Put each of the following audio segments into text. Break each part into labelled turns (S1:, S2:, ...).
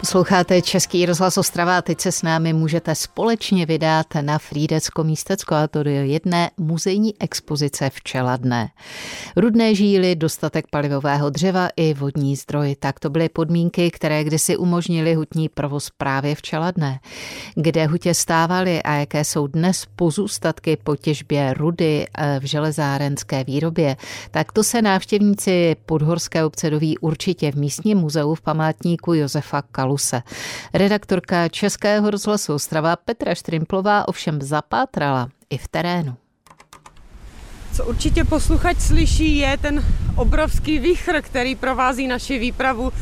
S1: Posloucháte Český rozhlas Ostrava a teď se s námi můžete společně vydat na Frídecko místecko a to do jedné muzejní expozice v Čeladné. Rudné žíly, dostatek palivového dřeva i vodní zdroj. Tak to byly podmínky, které kdysi umožnili hutní provoz právě v Čeladné. Kde hutě stávaly a jaké jsou dnes pozůstatky po těžbě rudy eh, v železárenské výrobě, tak to se návštěvníci Podhorské obce doví určitě v místním muzeu v památníku Josefa Kaluse. Redaktorka Českého rozhlasu Ostrava Petra Štrimplová ovšem zapátrala i v terénu.
S2: Co určitě posluchač slyší, je ten obrovský výchr, který provází naši výpravu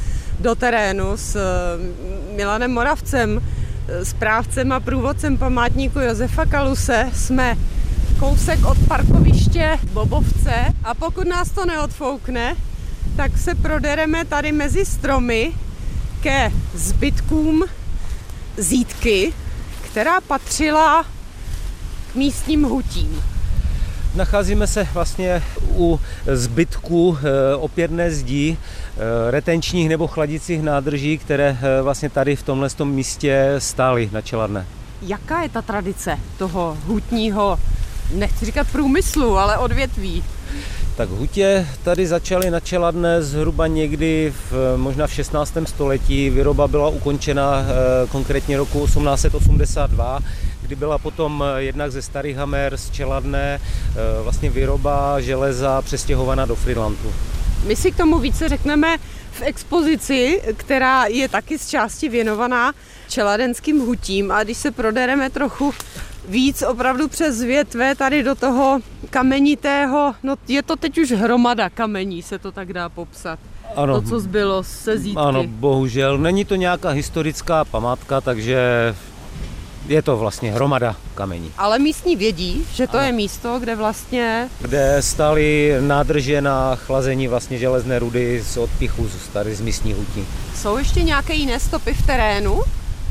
S2: do terénu s eh, Milanem Moravcem, eh, správcem a průvodcem památníku Josefa Kaluse. Jsme kousek od parkoviště Bobovce a pokud nás to neodfoukne, tak se prodereme tady mezi stromy ke zbytkům zítky, která patřila k místním hutím.
S3: Nacházíme se vlastně u zbytků eh, opěrné zdí, eh, retenčních nebo chladicích nádrží, které eh, vlastně tady v tomhle místě stály na Čeladné.
S2: Jaká je ta tradice toho hutního, nechci říkat průmyslu, ale odvětví?
S3: Tak hutě tady začaly na Čeladné zhruba někdy v, možná v 16. století. Výroba byla ukončena konkrétně roku 1882 kdy byla potom eh, jednak ze Starých Hamer z Čeladné eh, vlastně výroba železa přestěhovaná do Freelandu.
S2: My si k tomu více řekneme v expozici, která je taky z části věnovaná čeladenským hutím a když se prodereme trochu víc opravdu přes větve tady do toho kamenitého, no je to teď už hromada kamení, se to tak dá popsat. Ano, to, co zbylo se zítky.
S3: Ano, bohužel. Není to nějaká historická památka, takže je to vlastně hromada kamení.
S2: Ale místní vědí, že to ano. je místo, kde vlastně...
S3: Kde stály nádrže na chlazení vlastně železné rudy z odpichu z, tady z místní hutí.
S2: Jsou ještě nějaké jiné stopy v terénu?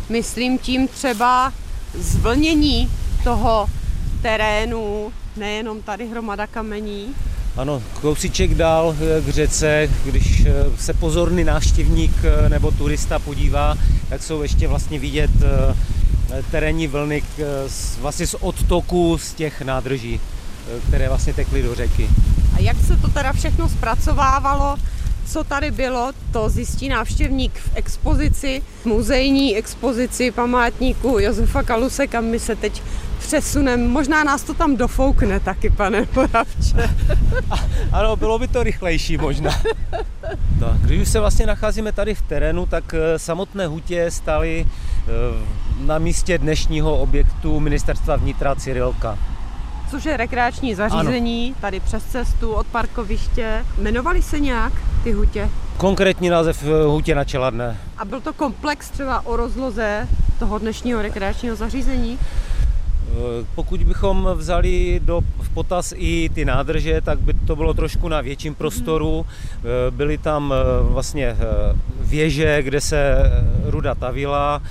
S2: Myslím tím třeba zvlnění toho terénu, nejenom tady hromada kamení.
S3: Ano, kousíček dál k řece, když se pozorný návštěvník nebo turista podívá, tak jsou ještě vlastně vidět Eh, terénní vlny vlastně z odtoku z těch nádrží, eh, které vlastně tekly do řeky.
S2: A jak se to teda všechno zpracovávalo? Co tady bylo, to zjistí návštěvník v expozici, muzejní expozici památníku Josefa Kaluse, kam my se teď přesuneme. Možná nás to tam dofoukne taky, pane Moravče.
S3: ano, bylo by to rychlejší možná. Tak, když už se vlastně nacházíme tady v terénu, tak eh, samotné hutě stály na místě dnešního objektu ministerstva vnitra Cyrilka.
S2: Což je rekreační zařízení, ano. tady přes cestu od parkoviště. Jmenovali se nějak ty hutě?
S3: Konkrétní název eh, hutě na Čeladné.
S2: A byl to komplex třeba o rozloze toho dnešního rekreačního zařízení?
S3: Eh, pokud bychom vzali do, v potaz i ty nádrže, tak by to bylo trošku na větším prostoru. Hmm. Byly tam vlastně věže, kde se ruda tavila,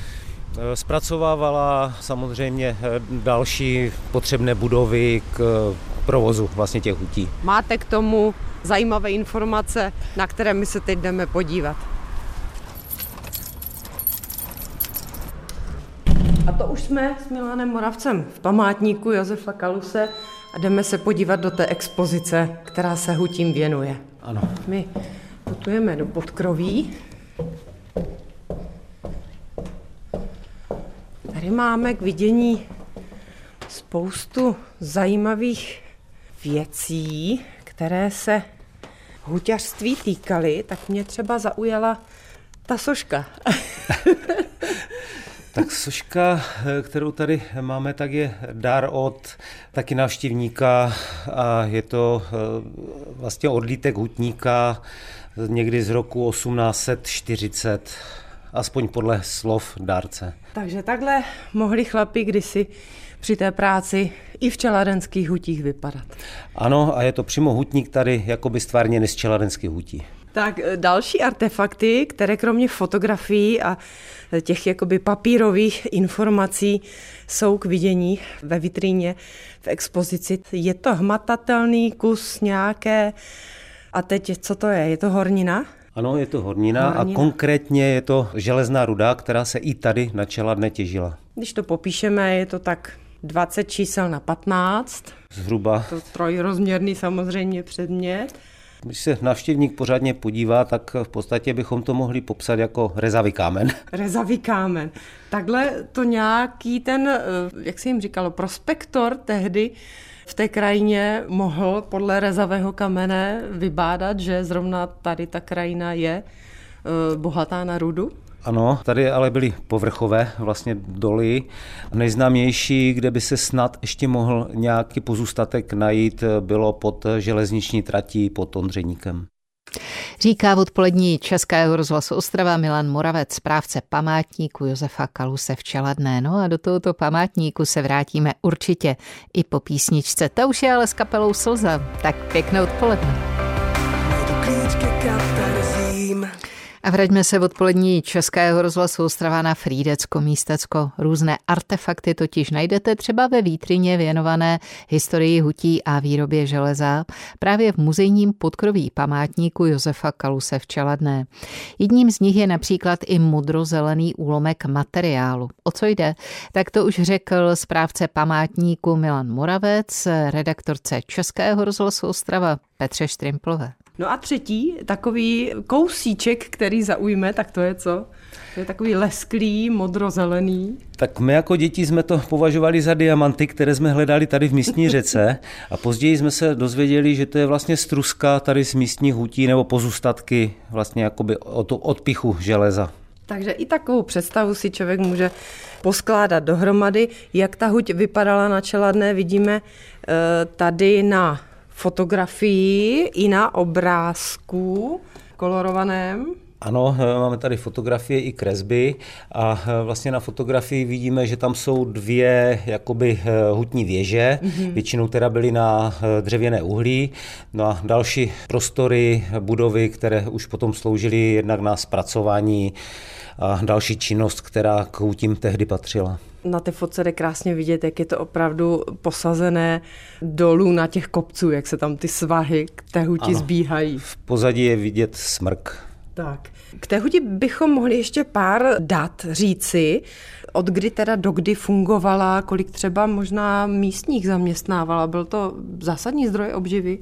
S3: Eh, zpracovávala samozřejmě eh, další potřebné budovy k eh, provozu vlastně těch hutí.
S2: Máte k tomu zajímavé informace, na které my se teď jdeme podívat. A to už jsme s Milanem Moravcem v památníku Josefa Kaluse a jdeme se podívat do té expozice, která se hutím věnuje.
S3: Ano.
S2: My putujeme do podkroví Tady máme k vidění spoustu zajímavých věcí, které se huťařství týkaly, tak mě třeba zaujala ta soška.
S3: tak soška, kterou tady máme, tak je dar od taky návštěvníka a je to eh, vlastně odlítek hutníka někdy z roku 1840 aspoň podle slov dárce.
S2: Takže takhle mohli chlapi kdysi při té práci i v čeladenských hutích vypadat.
S3: Ano, a je to přímo hutník tady jakoby stvárněný z čeladenských hutí.
S2: Tak e, další artefakty, které kromě fotografií a těch jakoby papírových informací jsou k vidění ve vitríně v expozici. Je to hmatatelný kus nějaké, a teď co to je? Je to hornina?
S3: Ano, je to hornina, hornina a konkrétně je to železná ruda, která se i tady na Čeladné těžila.
S2: Když to popíšeme, je to tak 20 čísel na 15.
S3: Zhruba.
S2: To trojrozměrný samozřejmě předmět.
S3: Když se navštěvník pořádně podívá, tak v podstatě bychom to mohli popsat jako rezavý kámen.
S2: Rezavý kámen. Takhle to nějaký ten, eh, jak se jim říkalo, prospektor tehdy v té krajině mohl podle rezavého kamene vybádat, že zrovna tady ta krajina je eh, bohatá na rudu?
S3: Ano, tady ale byly povrchové vlastně doly. Nejznámější, kde by se snad ještě mohl nějaký pozůstatek najít, bylo pod železniční tratí pod Ondřejníkem.
S1: Říká v odpolední Českého rozhlasu Ostrava Milan Moravec, správce památníku Josefa Kaluse v Čeladné. No a do tohoto památníku se vrátíme určitě i po písničce. Ta už je ale s kapelou Slza. Tak pěkné odpoledne. A vraťme se v odpolední Českého rozhlasu Ostrava na Frídecko, Místecko. Různé artefakty totiž najdete třeba ve vítrině věnované historii hutí a výrobě železa právě v muzejním podkroví památníku Josefa Kaluse v Čeladné. Jedním z nich je například i modrozelený úlomek materiálu. O co jde? Tak to už řekl správce památníku Milan Moravec, redaktorce Českého rozhlasu Ostrava Petře Štrimplové.
S2: No a třetí, takový kousíček, který zaujme, tak to je co? To je takový lesklý, modrozelený.
S3: Tak my jako děti jsme to považovali za diamanty, které jsme hledali tady v místní řece a později jsme se dozvěděli, že to je vlastně struska tady z místních hutí nebo pozůstatky vlastně jakoby od odpichu železa.
S2: Takže i takovou představu si člověk může poskládat dohromady. Jak ta huť vypadala na čeladné, vidíme eh, tady na fotografii i na obrázku kolorovaném.
S3: Ano, eh, máme tady fotografie i kresby a eh, vlastně na fotografii vidíme, že tam jsou dvě jakoby eh, hutní věže, mm-hmm. většinou teda byly na dřevěné uhlí, no a další prostory, budovy, které už potom sloužily jednak na zpracování a další činnost, která k hutím tehdy patřila
S2: na té fotce jde krásně vidět, jak je to opravdu posazené dolů na těch kopců, jak se tam ty svahy k té huti ano. zbíhají.
S3: V pozadí je vidět smrk.
S2: Tak. K té huti bychom mohli ještě pár dat říci, od kdy teda do kdy fungovala, kolik třeba možná místních zaměstnávala. Byl to zásadní zdroj obživy?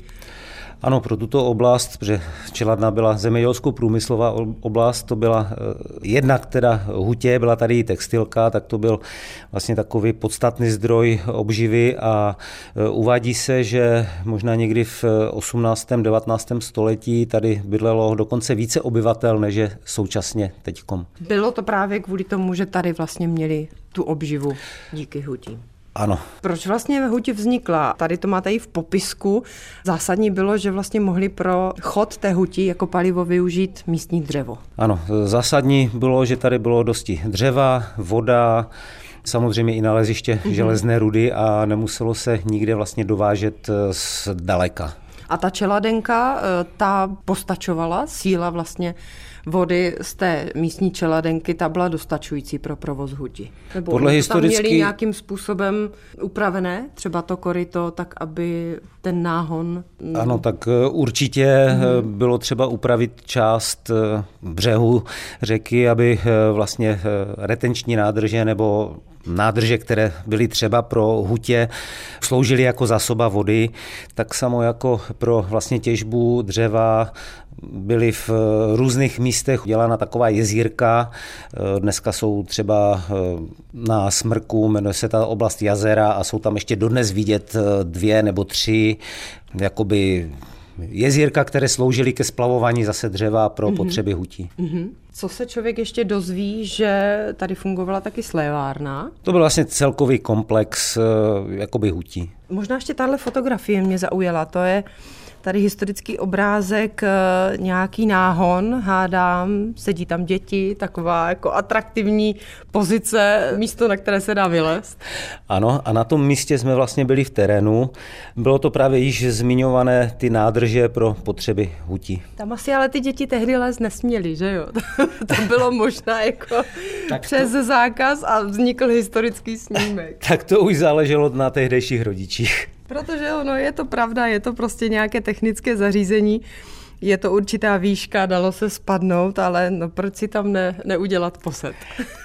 S3: Ano, pro tuto oblast, protože Čeladna byla zemědělskou průmyslová oblast, to byla eh, jednak teda hutě, byla tady i textilka, tak to byl vlastně takový podstatný zdroj obživy a eh, uvádí se, že možná někdy v 18. 19. století tady bydlelo dokonce více obyvatel, než je současně teďkom.
S2: Bylo to právě kvůli tomu, že tady vlastně měli tu obživu díky hutí.
S3: Ano.
S2: Proč vlastně huť vznikla? Tady to máte i v popisku. Zásadní bylo, že vlastně mohli pro chod té huti jako palivo využít místní dřevo.
S3: Ano, zásadní bylo, že tady bylo dosti dřeva, voda, samozřejmě i naleziště mm-hmm. železné rudy a nemuselo se nikde vlastně dovážet eh, z daleka.
S2: A ta čeladenka, eh, ta postačovala, síla vlastně vody z té místní čeladenky, ta byla dostačující pro provoz huti. Nebo Podle historicky... tam měli nějakým způsobem upravené, třeba to koryto, tak aby ten náhon...
S3: Ano, tak eh, určitě hmm. bylo třeba upravit část břehu řeky, aby vlastně retenční nádrže nebo nádrže, které byly třeba pro hutě, sloužily jako zásoba vody, tak samo jako pro vlastně těžbu dřeva byly v různých místech dělána taková jezírka. Dneska jsou třeba eh, na Smrku, jmenuje se ta oblast jazera a jsou tam ještě dodnes vidět eh, dvě nebo tři jakoby jezírka, které sloužily ke splavování zase dřeva pro mm-hmm. potřeby hutí. Mm-hmm.
S2: Co se člověk ještě dozví, že tady fungovala taky slévárna?
S3: To byl vlastně celkový komplex eh, jakoby hutí.
S2: Možná ještě tahle fotografie mě zaujala. To je tady historický obrázek, eh, nějaký náhon, hádám, sedí tam děti, taková jako atraktivní pozice, místo, na které se dá vylézt.
S3: Ano, a na tom místě jsme vlastně byli v terénu. Bylo to právě již zmiňované ty nádrže pro potřeby hutí.
S2: Tam asi ale ty děti tehdy lézt nesměli, že jo? to bylo možná jako tak přes to... zákaz a vznikl historický snímek.
S3: tak to už záleželo na tehdejších rodičích.
S2: Protože ono je to pravda, je to prostě nějaké technické zařízení. Je to určitá výška, dalo se spadnout, ale no proč si tam ne, neudělat posed?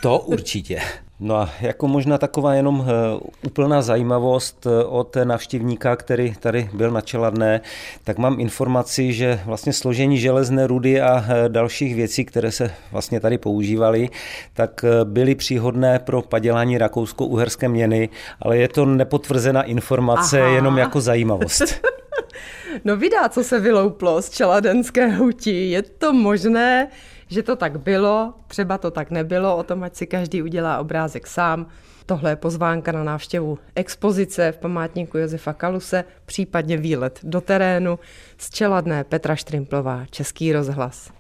S3: To určitě. No a jako možná taková jenom eh, úplná zajímavost eh, od navštěvníka, který tady byl na Čeladné, tak mám informaci, že vlastně složení železné rudy a eh, dalších věcí, které se vlastně tady používaly, tak byly příhodné pro padělání rakousko-uherské měny, ale je to nepotvrzená informace, Aha. jenom jako zajímavost.
S2: no vydá, co se vylouplo z čeladenské huti. Je to možné, že to tak bylo, třeba to tak nebylo, o tom, ať si každý udělá obrázek sám. Tohle je pozvánka na návštěvu expozice v památníku Josefa Kaluse, případně výlet do terénu z čeladné Petra Štrimplová, Český rozhlas.